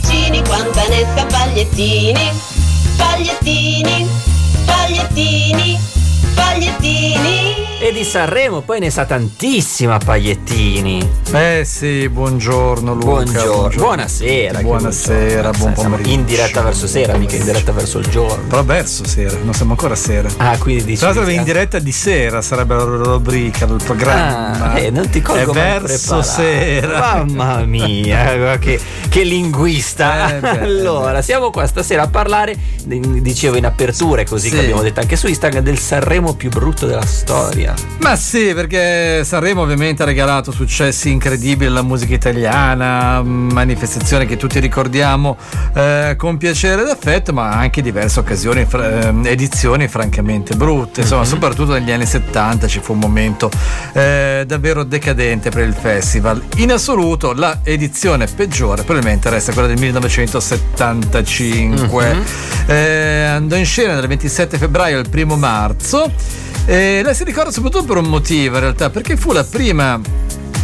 vicini, quanta ne sa pagliettini, pagliettini, pagliettini, pagliettini. E di Sanremo poi ne sa tantissima Pagliettini. Eh sì, buongiorno Luca. Buongiorno. Buonasera. che Buonasera, buongiorno. buon pomeriggio. In diretta verso sera, mica in diretta verso il giorno. Però verso sera, non siamo ancora sera. Ah, quindi dici. Tra l'altro in diretta di sera sarebbe la rubrica del programma. Ah, eh, non ti colgo È verso preparato. sera. Mamma mia, che, che linguista. Eh, beh, allora, siamo qua stasera a parlare, di- dicevo in apertura, così Sì. che abbiamo detto anche su Instagram, del Sanremo più brutto della storia. Ma sì, perché Sanremo ovviamente ha regalato successi incredibili alla musica italiana, manifestazione che tutti ricordiamo eh, con piacere ed affetto, ma anche diverse occasioni, ehm, edizioni francamente brutte. Insomma, soprattutto negli anni 70 ci fu un momento eh, davvero decadente per il festival. In assoluto la edizione peggiore probabilmente resta quella del 1975. Eh, andò in scena dal 27 febbraio al 1 marzo. E lei si ricorda soprattutto per un motivo in realtà, perché fu la prima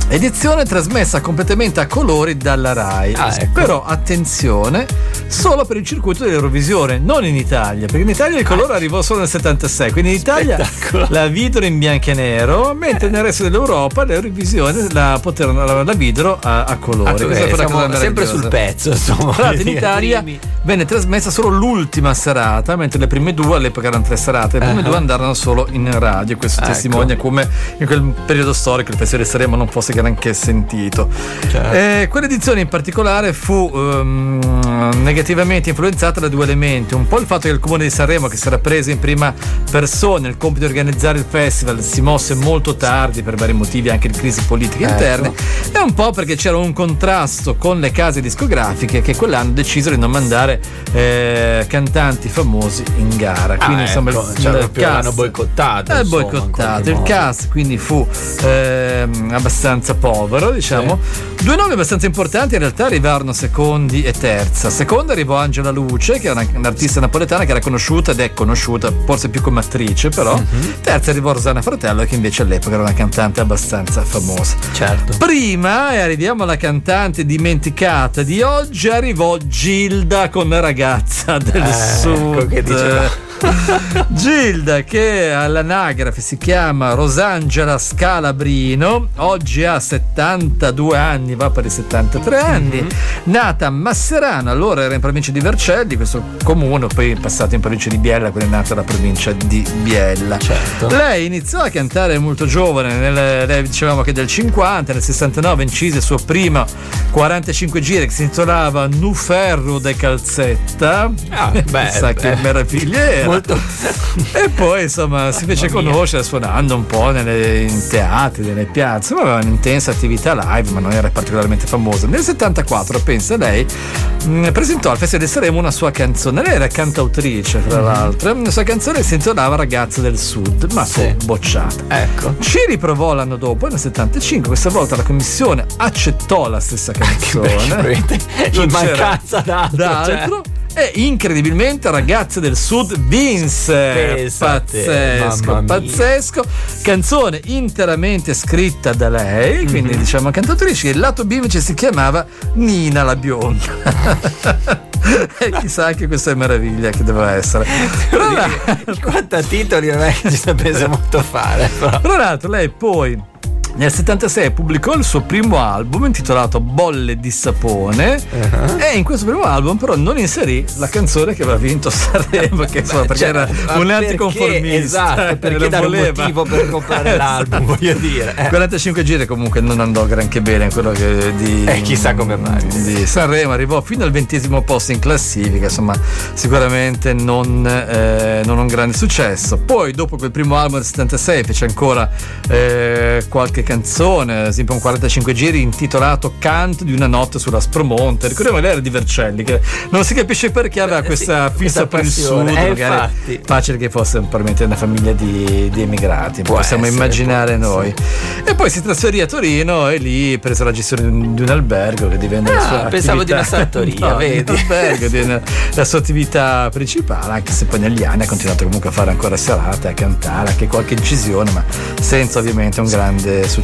edizione trasmessa completamente a colori dalla RAI. Ah, ecco. Però attenzione, solo per il circuito dell'Eurovisione, non in Italia, perché in Italia il colore arrivò solo nel 76, quindi in Italia la videro in bianco e nero, mentre nel resto dell'Europa l'Eurovisione la, poterono, la, la videro a, a colori. Ah, eh, siamo sempre sul pezzo, insomma. Tra l'altro in Italia primi. venne trasmessa solo l'ultima serata, mentre le prime due all'epoca erano tre serate, le prime Ah. due andarono solo in radio. Questo Ecco. testimonia come in quel periodo storico il Festival di Sanremo non fosse granché sentito. Certo. Eh, quell'edizione in particolare fu ehm, negativamente influenzata da due elementi: un po' il fatto che il comune di Sanremo, che si era preso in prima persona il compito di organizzare il festival, si mosse molto tardi per vari motivi, anche di crisi politiche Ecco. interne, e un po' perché c'era un contrasto con le case discografiche che quell'anno decisero di non mandare eh, cantanti famosi in gara. Quindi Ah, insomma ecco, il, cioè, il l'hanno cast boicottato, È insomma, in boicottato. Il modo. cast quindi fu ehm, abbastanza povero, diciamo. Due nomi abbastanza importanti in realtà arrivarono secondi e terza. Seconda arrivò Angela Luce, che è una- un'artista napoletana che era conosciuta ed è conosciuta forse più come attrice, però. Mhm. Terza arrivò Rosanna Fratello, che invece all'epoca era una cantante abbastanza famosa. Certo. Prima, e arriviamo alla cantante dimenticata di oggi, arrivò Gilda con la ragazza del Ecco sud. che diceva. Gilda che all'anagrafe si chiama Rosangela Scalabrino, oggi ha 72 anni, va per i 73 anni, Mhm. nata a Masserano, allora era in provincia di Vercelli, questo comune, poi è passato in provincia di Biella, quindi è nata la provincia di Biella. Certo. Lei iniziò a cantare molto giovane, nel, lei dicevamo che del 50, nel 69 incise il suo primo 45 giri che si intitolava Nu Ferro de Calzetta. Ah, beh, Chissà che beh. Molto. E poi insomma si fece Mamma mia. conoscere suonando un po' nelle, in teatri, nelle piazze, ma aveva un'intensa attività live, ma non era particolarmente famosa. Nel 74, pensa lei, mh, presentò al Festival di Sanremo una sua canzone. Lei era cantautrice, Mhm. tra l'altro. La sua canzone si intitolava Ragazza del Sud, ma fu Sì. bocciata. Ecco. Ci riprovò l'anno dopo, nel 75, questa volta la commissione accettò la stessa canzone. In mancanza d'altro. d'altro. E incredibilmente Ragazze del Sud vinse. Te, Pazzesco, pazzesco. Canzone interamente scritta da lei, quindi Mhm. diciamo cantautrice. Il lato B invece si chiamava Nina la bionda. e chissà anche questa è meraviglia che doveva essere. Tra l'altro- Cioè, Quanto a titoli non è che ci sapesse molto fare. Però. tra l'altro lei poi nel 76 pubblicò il suo primo album intitolato Bolle di sapone Uh-huh. e in questo primo album però non inserì la canzone che aveva vinto Sanremo che insomma perché Cioè, era un perché? anticonformista Esatto, perché non dare un voleva. motivo per comprare Esatto. l'album, voglio dire. Eh. 45 giri comunque non andò granché bene in quello che di, Eh, chissà come mai. di Sanremo arrivò fino al ventesimo posto in classifica insomma sicuramente non, eh, non un grande successo poi dopo quel primo album del 76 fece ancora eh, qualche canzone esempio un 45 giri intitolato Canto di una notte sulla Spromonte ricordiamo lei era di Vercelli che non si capisce perché aveva Eh, sì, questa fissa questa per il sud Eh, magari infatti. facile che fosse probabilmente una famiglia di, di emigrati Può possiamo essere, immaginare può noi e poi si trasferì a Torino e lì prese la gestione di un, di un albergo che divenne la Ah, sua pensavo di attività. una sartoria, No, di vedi? un albergo divenne la sua attività principale anche se poi negli anni ha continuato comunque a fare ancora serate a cantare anche qualche incisione ma senza ovviamente un grande successo.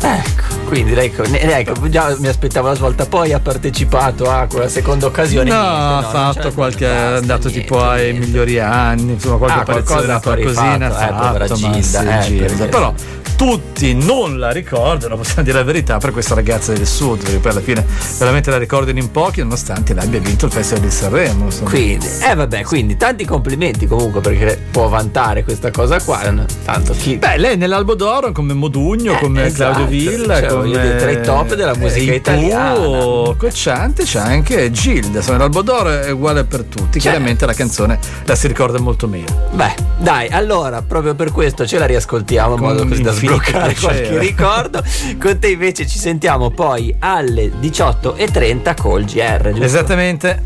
Ecco, quindi ecco, ne- ecco, già mi aspettavo la svolta, poi ha partecipato a quella seconda occasione. No, niente, ha ce fatto qualche. è andato niente, tipo ai niente. migliori anni, insomma, qualche Ah, qualcosa apparizione, poi qualcosina ha fatto, eh, fatto. ma Gilda, sì, eh, Gilda. perché- Però tutti non la ricordano, possiamo dire la verità, per questa ragazza del sud, perché poi alla fine veramente la ricordano in pochi, nonostante l'abbia vinto il Festival di Sanremo. Insomma. Quindi, eh vabbè, quindi tanti complimenti comunque perché può vantare questa cosa qua. Tanto chi. Beh, lei nell'Albo d'Oro come Modugno, Eh, come esatto, Claudio Villa, cioè, come tra i top della musica eh, italiana. Ipu, Cocciante c'è anche Gilda, insomma l'Albo d'Oro è uguale per tutti, Cioè- chiaramente la canzone la si ricorda molto meno. Beh, dai, allora, proprio per questo ce la riascoltiamo in modo così da sbloccare qualche ricordo. Con te invece ci sentiamo poi alle 18.30 col GR, giusto? Esattamente.